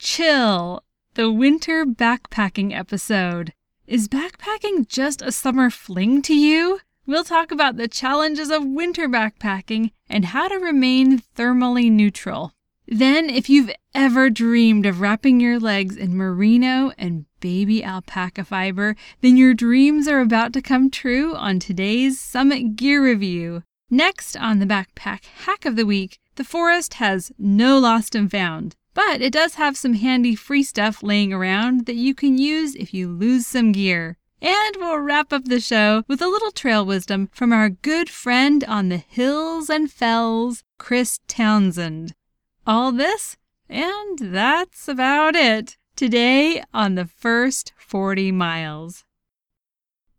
chill, the winter backpacking episode. Is backpacking just a summer fling to you? We'll talk about the challenges of winter backpacking and how to remain thermally neutral. Then, if you've ever dreamed of wrapping your legs in merino and baby alpaca fiber, then your dreams are about to come true on today's Summit Gear Review. Next on the Backpack Hack of the Week, the forest has no lost and found. But it does have some handy free stuff laying around that you can use if you lose some gear. And we'll wrap up the show with a little trail wisdom from our good friend on the hills and fells, Chris Townsend. All this, and that's about it, today on the first 40 miles.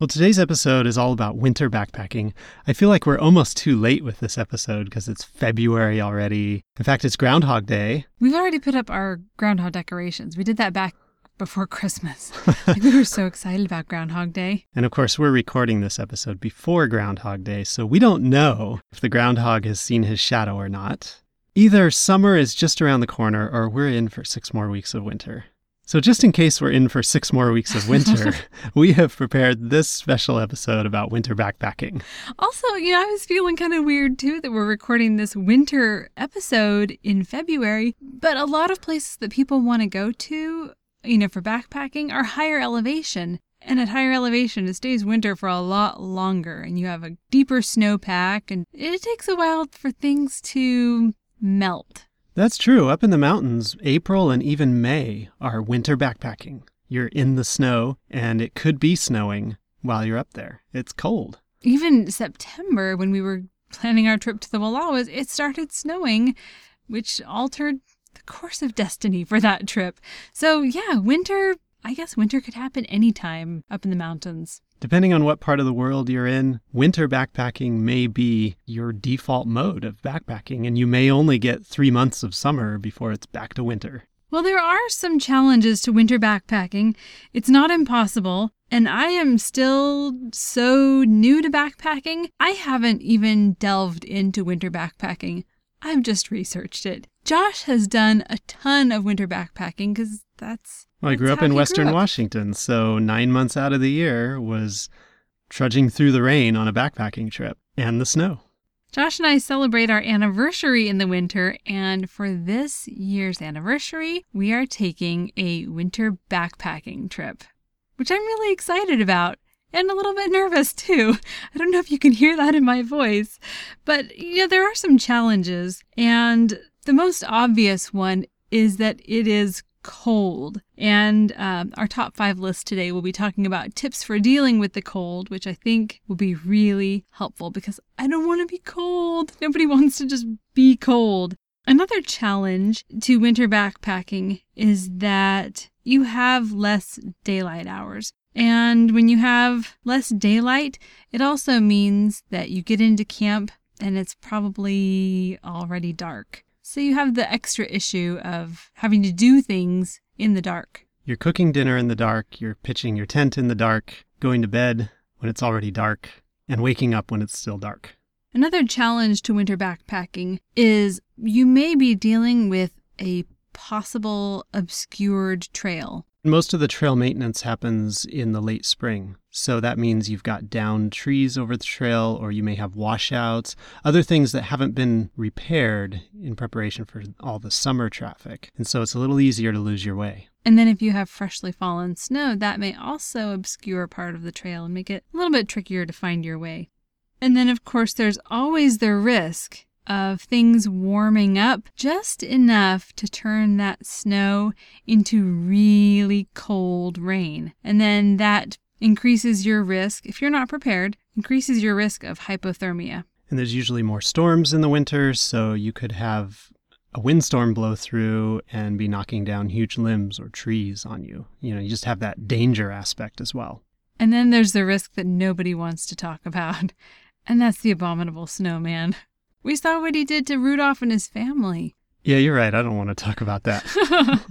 Well, today's episode is all about winter backpacking. I feel like we're almost too late with this episode because it's February already. In fact, it's Groundhog Day. We've already put up our groundhog decorations. We did that back before Christmas. like we were so excited about Groundhog Day. And of course, we're recording this episode before Groundhog Day, so we don't know if the groundhog has seen his shadow or not. Either summer is just around the corner or we're in for six more weeks of winter. So, just in case we're in for six more weeks of winter, we have prepared this special episode about winter backpacking. Also, you know, I was feeling kind of weird too that we're recording this winter episode in February, but a lot of places that people want to go to, you know, for backpacking are higher elevation. And at higher elevation, it stays winter for a lot longer, and you have a deeper snowpack, and it takes a while for things to melt. That's true. Up in the mountains, April and even May are winter backpacking. You're in the snow, and it could be snowing while you're up there. It's cold. Even September, when we were planning our trip to the Wallowas, it started snowing, which altered the course of destiny for that trip. So, yeah, winter, I guess winter could happen anytime up in the mountains. Depending on what part of the world you're in, winter backpacking may be your default mode of backpacking, and you may only get three months of summer before it's back to winter. Well, there are some challenges to winter backpacking. It's not impossible, and I am still so new to backpacking, I haven't even delved into winter backpacking. I've just researched it. Josh has done a ton of winter backpacking because that's well, I grew up in Western up. Washington, so nine months out of the year was trudging through the rain on a backpacking trip and the snow. Josh and I celebrate our anniversary in the winter, and for this year's anniversary, we are taking a winter backpacking trip, which I'm really excited about and a little bit nervous too. I don't know if you can hear that in my voice, but you know, there are some challenges, and the most obvious one is that it is cold. And um, our top five list today will be talking about tips for dealing with the cold, which I think will be really helpful because I don't want to be cold. Nobody wants to just be cold. Another challenge to winter backpacking is that you have less daylight hours. And when you have less daylight, it also means that you get into camp and it's probably already dark. So you have the extra issue of having to do things in the dark. You're cooking dinner in the dark, you're pitching your tent in the dark, going to bed when it's already dark, and waking up when it's still dark. Another challenge to winter backpacking is you may be dealing with a possible obscured trail. Most of the trail maintenance happens in the late spring. So that means you've got downed trees over the trail, or you may have washouts, other things that haven't been repaired in preparation for all the summer traffic. And so it's a little easier to lose your way. And then if you have freshly fallen snow, that may also obscure part of the trail and make it a little bit trickier to find your way. And then, of course, there's always the risk of things warming up just enough to turn that snow into really cold rain. And then that increases your risk, if you're not prepared, increases your risk of hypothermia. And there's usually more storms in the winter, so you could have a windstorm blow through and be knocking down huge limbs or trees on you. You know, you just have that danger aspect as well. And then there's the risk that nobody wants to talk about, and that's the abominable snowman. We saw what he did to Rudolph and his family. Yeah, you're right. I don't want to talk about that.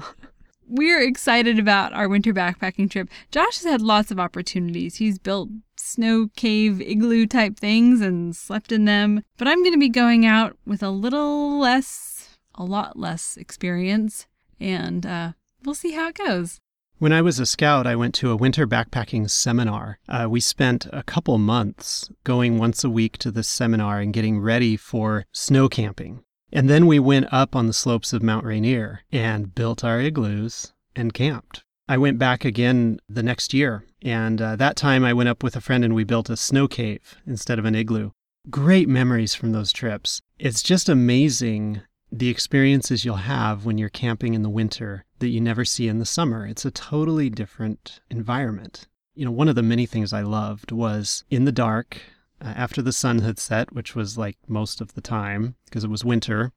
We're excited about our winter backpacking trip. Josh has had lots of opportunities. He's built snow cave igloo type things and slept in them. But I'm going to be going out with a little less, a lot less experience, and uh, we'll see how it goes. When I was a scout, I went to a winter backpacking seminar. Uh, we spent a couple months going once a week to this seminar and getting ready for snow camping. And then we went up on the slopes of Mount Rainier and built our igloos and camped. I went back again the next year, and uh, that time I went up with a friend and we built a snow cave instead of an igloo. Great memories from those trips. It's just amazing the experiences you'll have when you're camping in the winter that you never see in the summer. It's a totally different environment. You know, one of the many things I loved was in the dark, uh, after the sun had set, which was like most of the time because it was winter,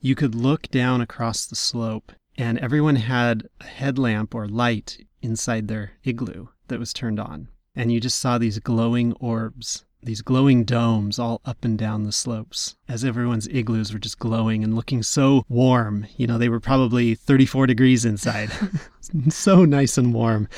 you could look down across the slope and everyone had a headlamp or light inside their igloo that was turned on. And you just saw these glowing orbs, these glowing domes all up and down the slopes as everyone's igloos were just glowing and looking so warm. You know, they were probably 34 degrees inside. so nice and warm.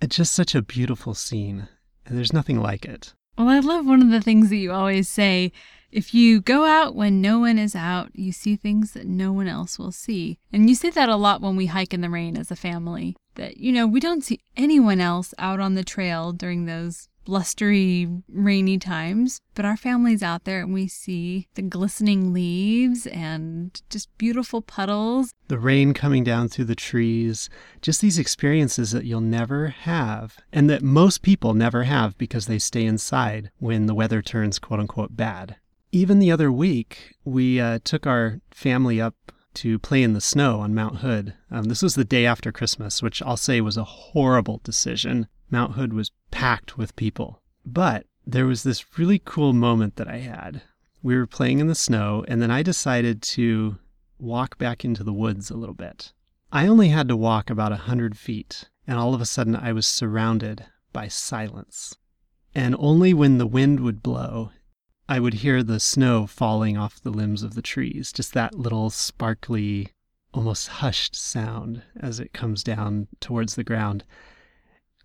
It's just such a beautiful scene. And there's nothing like it. Well, I love one of the things that you always say. If you go out when no one is out, you see things that no one else will see. And you say that a lot when we hike in the rain as a family. That, you know, we don't see anyone else out on the trail during those blustery, rainy times, but our family's out there and we see the glistening leaves and just beautiful puddles. The rain coming down through the trees, just these experiences that you'll never have and that most people never have because they stay inside when the weather turns quote unquote bad. Even the other week, we uh, took our family up to play in the snow on Mount Hood. Um, this was the day after Christmas, which I'll say was a horrible decision. Mount Hood was packed with people. But there was this really cool moment that I had. We were playing in the snow, and then I decided to walk back into the woods a little bit. I only had to walk about a hundred feet, and all of a sudden I was surrounded by silence. And only when the wind would blow, I would hear the snow falling off the limbs of the trees, just that little sparkly, almost hushed sound as it comes down towards the ground.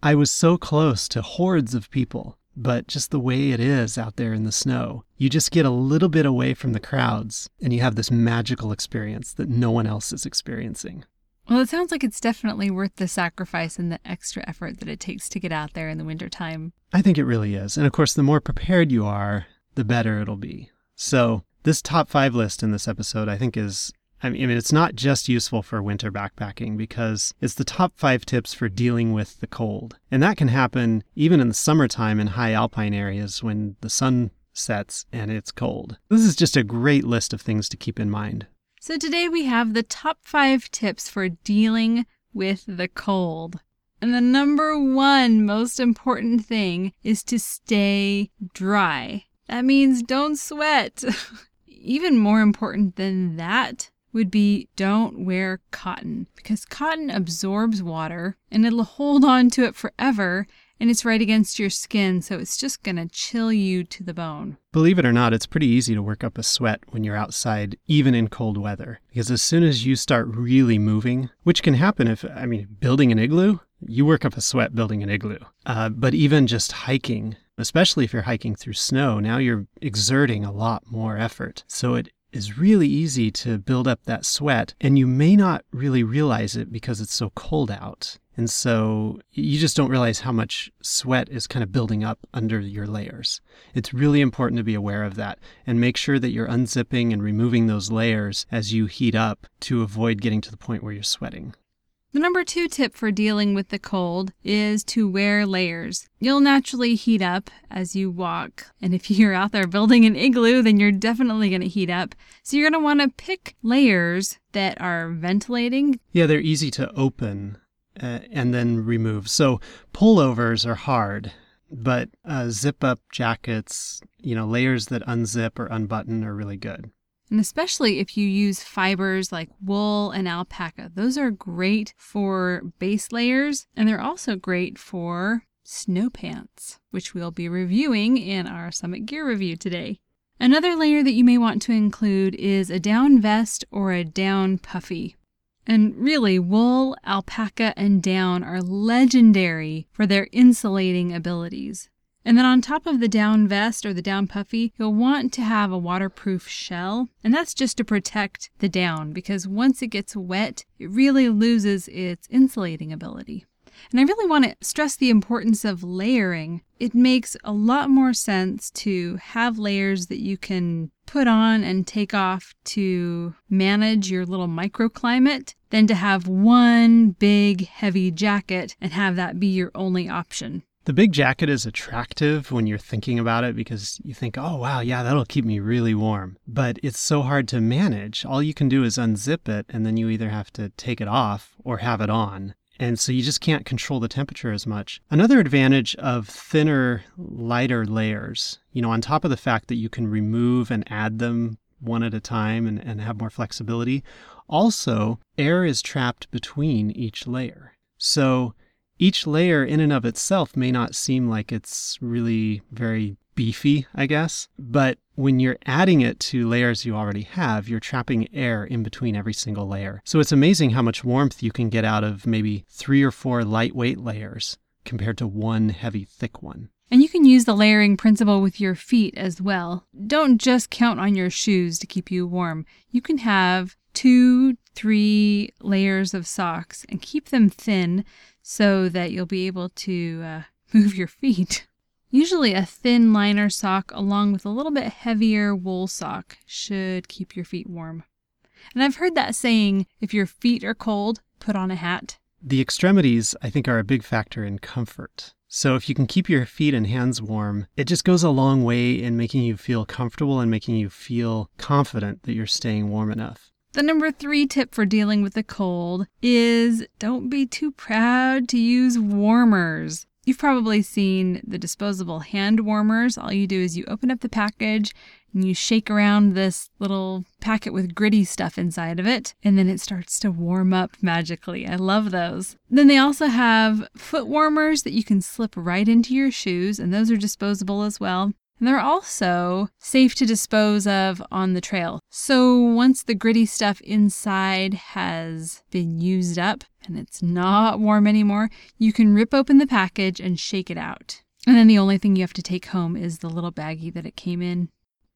I was so close to hordes of people, but just the way it is out there in the snow, you just get a little bit away from the crowds and you have this magical experience that no one else is experiencing. Well, it sounds like it's definitely worth the sacrifice and the extra effort that it takes to get out there in the wintertime. I think it really is. And of course, the more prepared you are, the better it'll be. So, this top five list in this episode, I think, is I mean, it's not just useful for winter backpacking because it's the top five tips for dealing with the cold. And that can happen even in the summertime in high alpine areas when the sun sets and it's cold. This is just a great list of things to keep in mind. So today we have the top five tips for dealing with the cold. And the number one most important thing is to stay dry. That means don't sweat. Even more important than that would be don't wear cotton because cotton absorbs water and it'll hold on to it forever and it's right against your skin, so it's just going to chill you to the bone. Believe it or not, it's pretty easy to work up a sweat when you're outside, even in cold weather. Because as soon as you start really moving, which can happen if, I mean, building an igloo, you work up a sweat building an igloo. Uh, but even just hiking, especially if you're hiking through snow, now you're exerting a lot more effort. So it is really easy to build up that sweat, and you may not really realize it because it's so cold out. And so you just don't realize how much sweat is kind of building up under your layers. It's really important to be aware of that and make sure that you're unzipping and removing those layers as you heat up to avoid getting to the point where you're sweating. The number two tip for dealing with the cold is to wear layers. You'll naturally heat up as you walk. And if you're out there building an igloo, then you're definitely going to heat up. So you're going to want to pick layers that are ventilating. Yeah, they're easy to open uh, and then remove. So pullovers are hard, but uh, zip up jackets, you know, layers that unzip or unbutton are really good. And especially if you use fibers like wool and alpaca, those are great for base layers and they're also great for snow pants, which we'll be reviewing in our Summit Gear review today. Another layer that you may want to include is a down vest or a down puffy. And really, wool, alpaca, and down are legendary for their insulating abilities. And then on top of the down vest or the down puffy, you'll want to have a waterproof shell. And that's just to protect the down because once it gets wet, it really loses its insulating ability. And I really want to stress the importance of layering. It makes a lot more sense to have layers that you can put on and take off to manage your little microclimate than to have one big heavy jacket and have that be your only option. The big jacket is attractive when you're thinking about it because you think, oh, wow, yeah, that'll keep me really warm. But it's so hard to manage. All you can do is unzip it, and then you either have to take it off or have it on. And so you just can't control the temperature as much. Another advantage of thinner, lighter layers, you know, on top of the fact that you can remove and add them one at a time and, and have more flexibility, also air is trapped between each layer. So each layer in and of itself may not seem like it's really very beefy, I guess. But when you're adding it to layers you already have, you're trapping air in between every single layer. So it's amazing how much warmth you can get out of maybe three or four lightweight layers compared to one heavy, thick one. And you can use the layering principle with your feet as well. Don't just count on your shoes to keep you warm. You can have two, three layers of socks and keep them thin so that you'll be able to uh, move your feet. Usually, a thin liner sock along with a little bit heavier wool sock should keep your feet warm. And I've heard that saying if your feet are cold, put on a hat. The extremities, I think, are a big factor in comfort. So, if you can keep your feet and hands warm, it just goes a long way in making you feel comfortable and making you feel confident that you're staying warm enough. The number three tip for dealing with the cold is don't be too proud to use warmers. You've probably seen the disposable hand warmers. All you do is you open up the package and you shake around this little packet with gritty stuff inside of it, and then it starts to warm up magically. I love those. Then they also have foot warmers that you can slip right into your shoes, and those are disposable as well. And they're also safe to dispose of on the trail. So once the gritty stuff inside has been used up and it's not warm anymore, you can rip open the package and shake it out. And then the only thing you have to take home is the little baggie that it came in.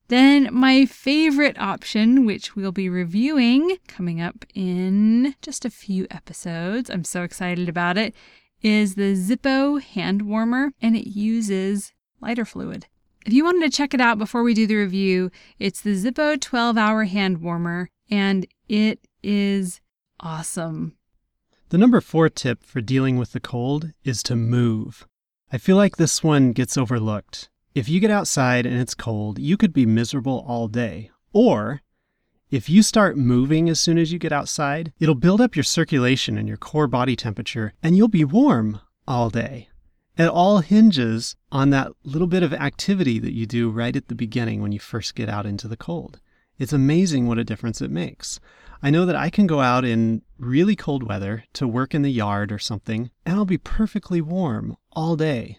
Then, my favorite option, which we'll be reviewing coming up in just a few episodes, I'm so excited about it, is the Zippo hand warmer, and it uses lighter fluid. If you wanted to check it out before we do the review, it's the Zippo 12 hour hand warmer, and it is awesome. The number four tip for dealing with the cold is to move. I feel like this one gets overlooked. If you get outside and it's cold, you could be miserable all day. Or, if you start moving as soon as you get outside, it'll build up your circulation and your core body temperature, and you'll be warm all day. It all hinges on that little bit of activity that you do right at the beginning when you first get out into the cold. It's amazing what a difference it makes. I know that I can go out in really cold weather to work in the yard or something, and I'll be perfectly warm all day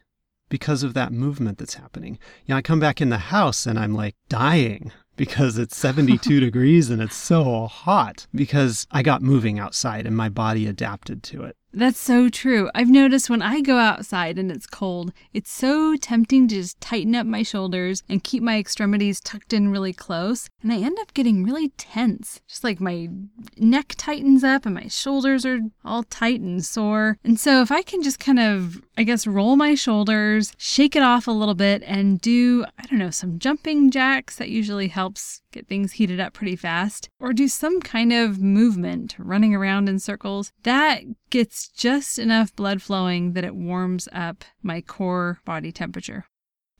because of that movement that's happening. You know, I come back in the house and I'm like dying because it's 72 degrees and it's so hot because I got moving outside and my body adapted to it. That's so true. I've noticed when I go outside and it's cold, it's so tempting to just tighten up my shoulders and keep my extremities tucked in really close. And I end up getting really tense. Just like my neck tightens up and my shoulders are all tight and sore. And so if I can just kind of, I guess, roll my shoulders, shake it off a little bit, and do, I don't know, some jumping jacks, that usually helps get things heated up pretty fast, or do some kind of movement, running around in circles, that gets just enough blood flowing that it warms up my core body temperature.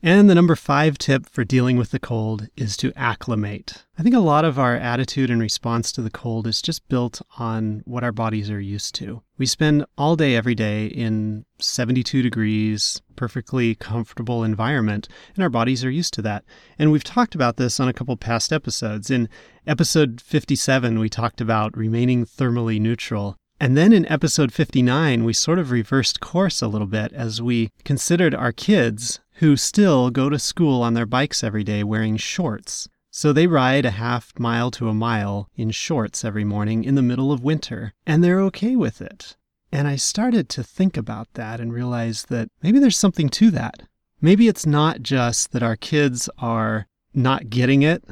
And the number five tip for dealing with the cold is to acclimate. I think a lot of our attitude and response to the cold is just built on what our bodies are used to. We spend all day, every day in 72 degrees, perfectly comfortable environment, and our bodies are used to that. And we've talked about this on a couple past episodes. In episode 57, we talked about remaining thermally neutral. And then in episode 59, we sort of reversed course a little bit as we considered our kids who still go to school on their bikes every day wearing shorts. So they ride a half mile to a mile in shorts every morning in the middle of winter, and they're okay with it. And I started to think about that and realize that maybe there's something to that. Maybe it's not just that our kids are not getting it,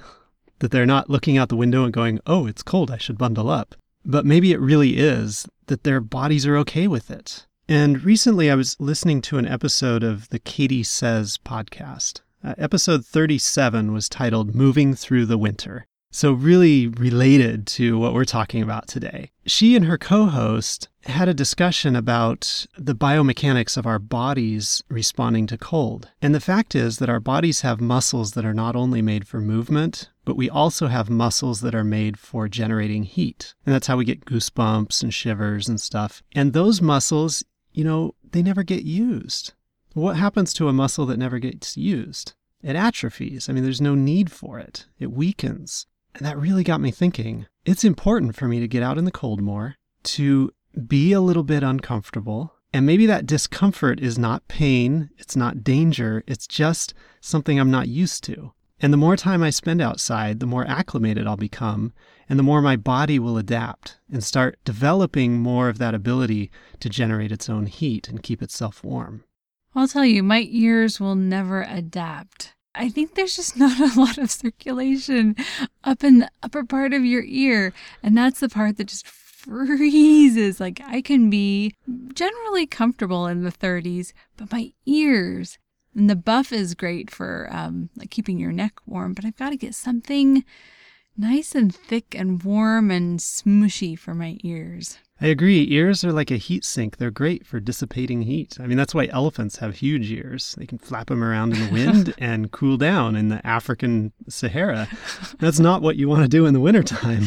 that they're not looking out the window and going, oh, it's cold, I should bundle up. But maybe it really is that their bodies are okay with it. And recently I was listening to an episode of the Katy Says podcast. Uh, episode 37 was titled Moving Through the Winter. So, really related to what we're talking about today. She and her co host had a discussion about the biomechanics of our bodies responding to cold. And the fact is that our bodies have muscles that are not only made for movement, but we also have muscles that are made for generating heat. And that's how we get goosebumps and shivers and stuff. And those muscles, you know, they never get used. What happens to a muscle that never gets used? It atrophies. I mean, there's no need for it, it weakens. And that really got me thinking. It's important for me to get out in the cold more, to be a little bit uncomfortable. And maybe that discomfort is not pain, it's not danger, it's just something I'm not used to. And the more time I spend outside, the more acclimated I'll become, and the more my body will adapt and start developing more of that ability to generate its own heat and keep itself warm. I'll tell you, my ears will never adapt. I think there's just not a lot of circulation up in the upper part of your ear. And that's the part that just freezes. Like I can be generally comfortable in the 30s, but my ears and the buff is great for um, like keeping your neck warm. But I've got to get something nice and thick and warm and smushy for my ears. I agree. Ears are like a heat sink. They're great for dissipating heat. I mean, that's why elephants have huge ears. They can flap them around in the wind and cool down in the African Sahara. That's not what you want to do in the wintertime.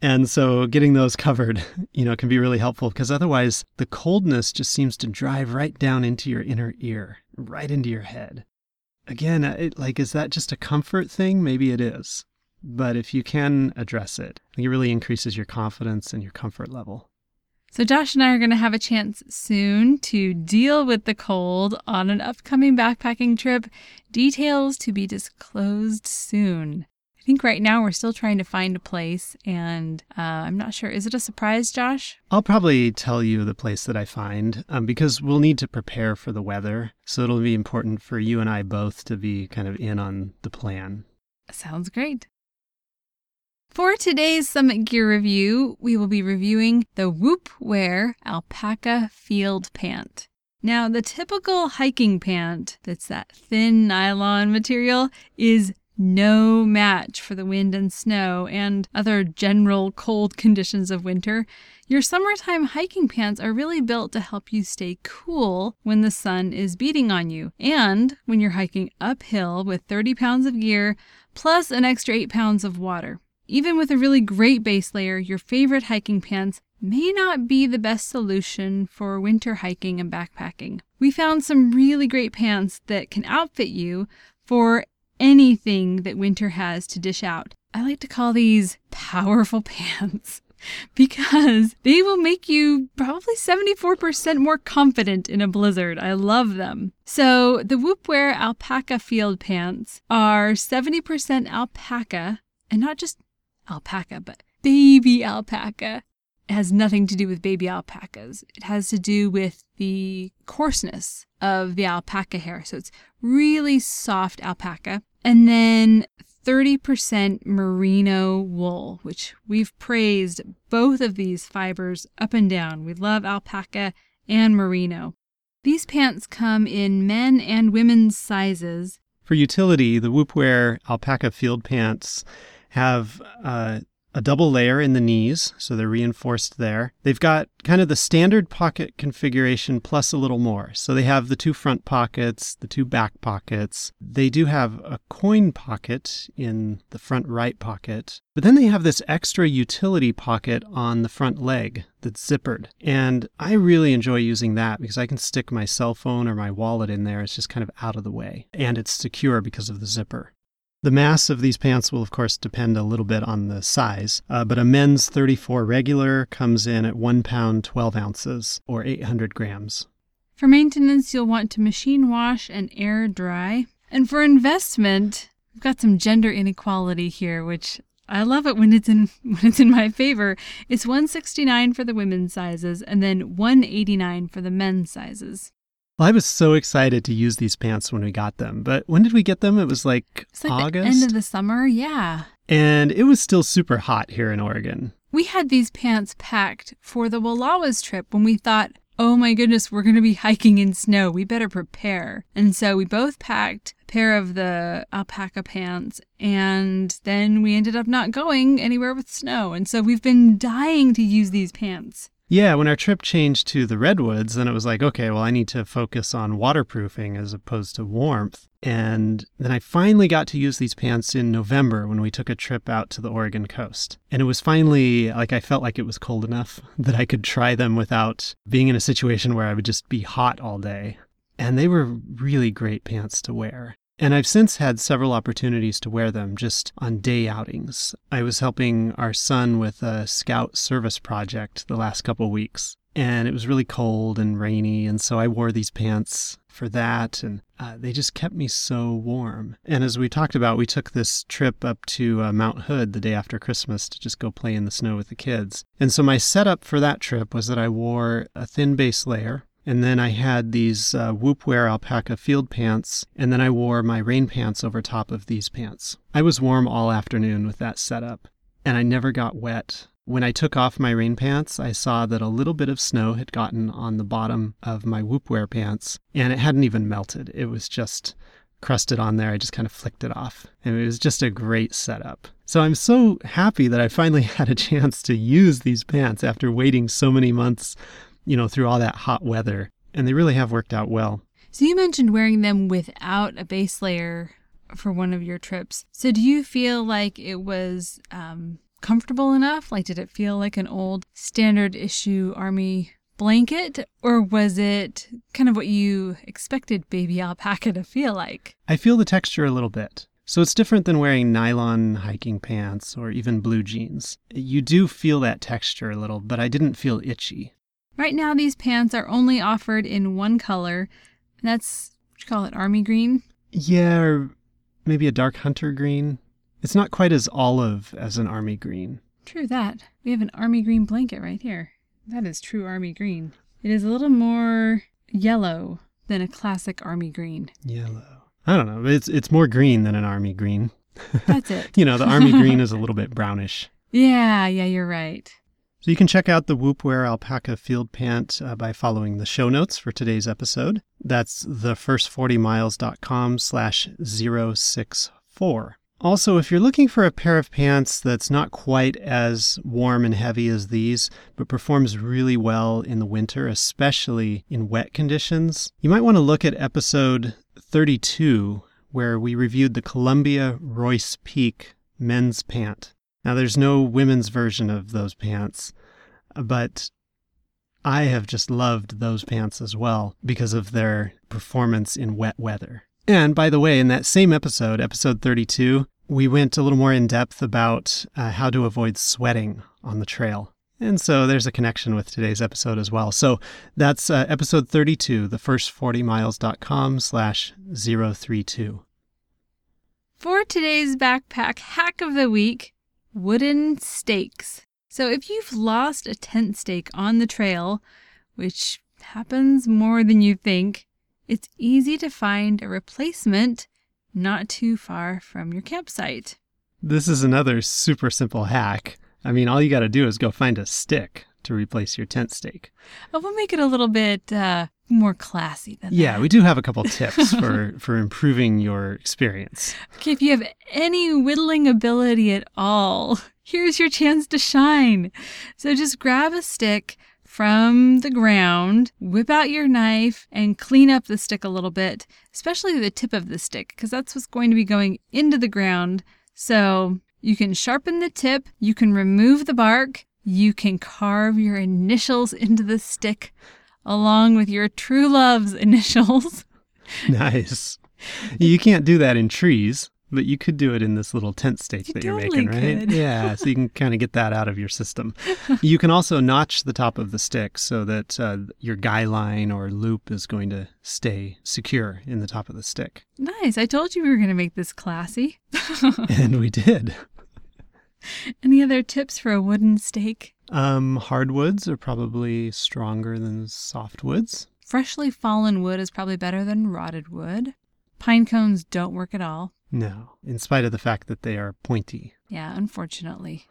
And so getting those covered, you know, can be really helpful because otherwise the coldness just seems to drive right down into your inner ear, right into your head. Again, it, like, is that just a comfort thing? Maybe it is. But if you can address it, it really increases your confidence and your comfort level. So, Josh and I are going to have a chance soon to deal with the cold on an upcoming backpacking trip. Details to be disclosed soon. I think right now we're still trying to find a place, and uh, I'm not sure. Is it a surprise, Josh? I'll probably tell you the place that I find um, because we'll need to prepare for the weather. So, it'll be important for you and I both to be kind of in on the plan. Sounds great. For today's Summit Gear review, we will be reviewing the Whoop Wear Alpaca Field Pant. Now, the typical hiking pant that's that thin nylon material is no match for the wind and snow and other general cold conditions of winter. Your summertime hiking pants are really built to help you stay cool when the sun is beating on you and when you're hiking uphill with 30 pounds of gear plus an extra 8 pounds of water. Even with a really great base layer, your favorite hiking pants may not be the best solution for winter hiking and backpacking. We found some really great pants that can outfit you for anything that winter has to dish out. I like to call these powerful pants because they will make you probably 74% more confident in a blizzard. I love them. So, the Whoopwear Alpaca Field Pants are 70% alpaca and not just alpaca, but baby alpaca. It has nothing to do with baby alpacas. It has to do with the coarseness of the alpaca hair. So it's really soft alpaca. And then 30% merino wool, which we've praised both of these fibers up and down. We love alpaca and merino. These pants come in men and women's sizes. For utility, the Whoopwear alpaca field pants have uh, a double layer in the knees, so they're reinforced there. They've got kind of the standard pocket configuration plus a little more. So they have the two front pockets, the two back pockets. They do have a coin pocket in the front right pocket, but then they have this extra utility pocket on the front leg that's zippered. And I really enjoy using that because I can stick my cell phone or my wallet in there. It's just kind of out of the way. And it's secure because of the zipper. The mass of these pants will, of course, depend a little bit on the size, uh, but a men's 34 regular comes in at 1 pound 12 ounces or 800 grams. For maintenance, you'll want to machine wash and air dry. And for investment, we've got some gender inequality here, which I love it when it's in when it's in my favor. It's 169 for the women's sizes and then 189 for the men's sizes. Well, I was so excited to use these pants when we got them. But when did we get them? It was like, It's like August. the end of the summer, yeah. and it was still super hot here in Oregon. We had these pants packed for the Wallowas trip when we thought, oh my goodness, we're going to be hiking in snow. We better prepare. And so we both packed a pair of the alpaca pants, and then we ended up not going anywhere with snow. And so we've been dying to use these pants. Yeah, when our trip changed to the redwoods, then it was like, okay, well, I need to focus on waterproofing as opposed to warmth. And then I finally got to use these pants in November when we took a trip out to the Oregon coast. And it was finally like I felt like it was cold enough that I could try them without being in a situation where I would just be hot all day. And they were really great pants to wear. And I've since had several opportunities to wear them just on day outings. I was helping our son with a scout service project the last couple weeks, and it was really cold and rainy, and so I wore these pants for that, and uh, they just kept me so warm. And as we talked about, we took this trip up to uh, Mount Hood the day after Christmas to just go play in the snow with the kids. And so my setup for that trip was that I wore a thin base layer and then I had these uh, Whoopwear alpaca field pants, and then I wore my rain pants over top of these pants. I was warm all afternoon with that setup, and I never got wet. When I took off my rain pants, I saw that a little bit of snow had gotten on the bottom of my Whoopwear pants, and it hadn't even melted. It was just crusted on there. I just kind of flicked it off. And it was just a great setup. So I'm so happy that I finally had a chance to use these pants after waiting so many months you know, through all that hot weather. And they really have worked out well. So you mentioned wearing them without a base layer for one of your trips. So do you feel like it was um, comfortable enough? Like, did it feel like an old standard issue army blanket, or was it kind of what you expected baby alpaca to feel like? I feel the texture a little bit. So it's different than wearing nylon hiking pants or even blue jeans. You do feel that texture a little, but I didn't feel itchy. Right now, these pants are only offered in one color. And that's, what you call it, army green? Yeah, or maybe a dark hunter green. It's not quite as olive as an army green. True that. We have an army green blanket right here. That is true army green. It is a little more yellow than a classic army green. Yellow. I don't know. It's it's more green than an army green. That's it. you know, the army green is a little bit brownish. Yeah, yeah, you're right. So you can check out the Whoopwear Alpaca Field Pant uh, by following the show notes for today's episode. That's thefirst40miles.com slash 064. Also, if you're looking for a pair of pants that's not quite as warm and heavy as these, but performs really well in the winter, especially in wet conditions, you might want to look at episode 32, where we reviewed the Columbia Royce Peak men's pant. Now, there's no women's version of those pants, but I have just loved those pants as well because of their performance in wet weather. And by the way, in that same episode, episode 32, we went a little more in depth about uh, how to avoid sweating on the trail. And so there's a connection with today's episode as well. So that's uh, episode 32, the first40miles.com slash 032. For today's backpack hack of the week, wooden stakes. So if you've lost a tent stake on the trail, which happens more than you think, it's easy to find a replacement not too far from your campsite. This is another super simple hack. I mean, all you got to do is go find a stick to replace your tent stake. Oh, we'll make it a little bit uh, more classy than Yeah, that. we do have a couple tips for for improving your experience. Okay, if you have any whittling ability at all, here's your chance to shine. So just grab a stick from the ground, whip out your knife, and clean up the stick a little bit, especially the tip of the stick, because that's what's going to be going into the ground. So you can sharpen the tip, you can remove the bark, you can carve your initials into the stick along with your true love's initials. Nice. You can't do that in trees, but you could do it in this little tent stake You that you're totally making, right? Yeah, so you can kind of get that out of your system. you can also notch the top of the stick so that uh, your guy line or loop is going to stay secure in the top of the stick. Nice. I told you we were going to make this classy. and we did. Any other tips for a wooden stake? Um, hardwoods are probably stronger than softwoods. Freshly fallen wood is probably better than rotted wood. Pine cones don't work at all. No, in spite of the fact that they are pointy. Yeah, unfortunately.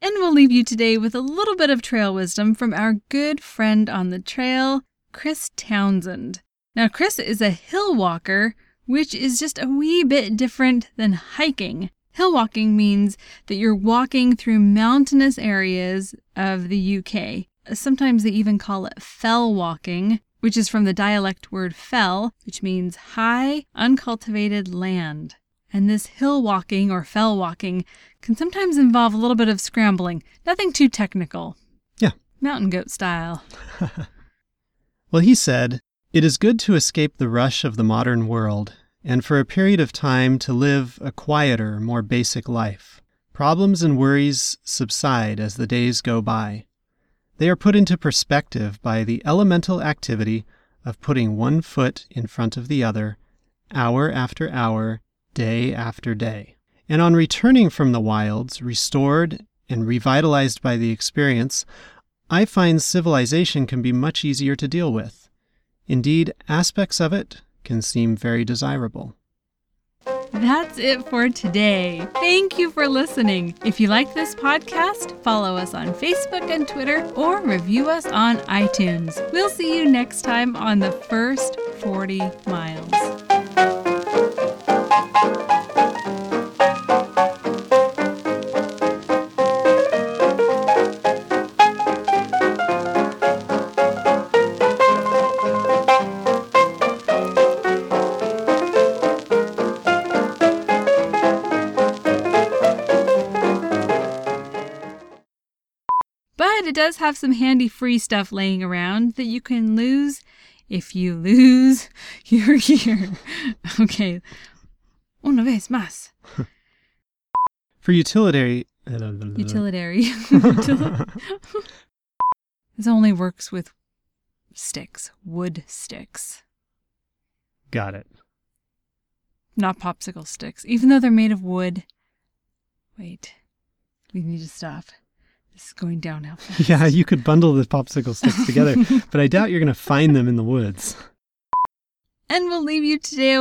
And we'll leave you today with a little bit of trail wisdom from our good friend on the trail, Chris Townsend. Now, Chris is a hill walker, which is just a wee bit different than hiking. Hill walking means that you're walking through mountainous areas of the UK. Sometimes they even call it fell walking, which is from the dialect word fell, which means high, uncultivated land. And this hill walking or fell walking can sometimes involve a little bit of scrambling. Nothing too technical. Yeah. Mountain goat style. Well, he said, It is good to escape the rush of the modern world and for a period of time to live a quieter, more basic life. Problems and worries subside as the days go by. They are put into perspective by the elemental activity of putting one foot in front of the other, hour after hour, day after day. And on returning from the wilds, restored and revitalized by the experience, I find civilization can be much easier to deal with. Indeed, aspects of it can seem very desirable. That's it for today. Thank you for listening. If you like this podcast, follow us on Facebook and Twitter or review us on iTunes. We'll see you next time on the first 40 miles. Does have some handy free stuff laying around that you can lose if you lose your gear. Okay. Una vez más. For utilitarian. Utilitary. This only works with sticks, wood sticks, Got it. not popsicle sticks, even though they're made of wood. Wait, we need to stop. This is going downhill. fast. Yeah, you could bundle the popsicle sticks together, but I doubt you're going to find them in the woods. And we'll leave you today.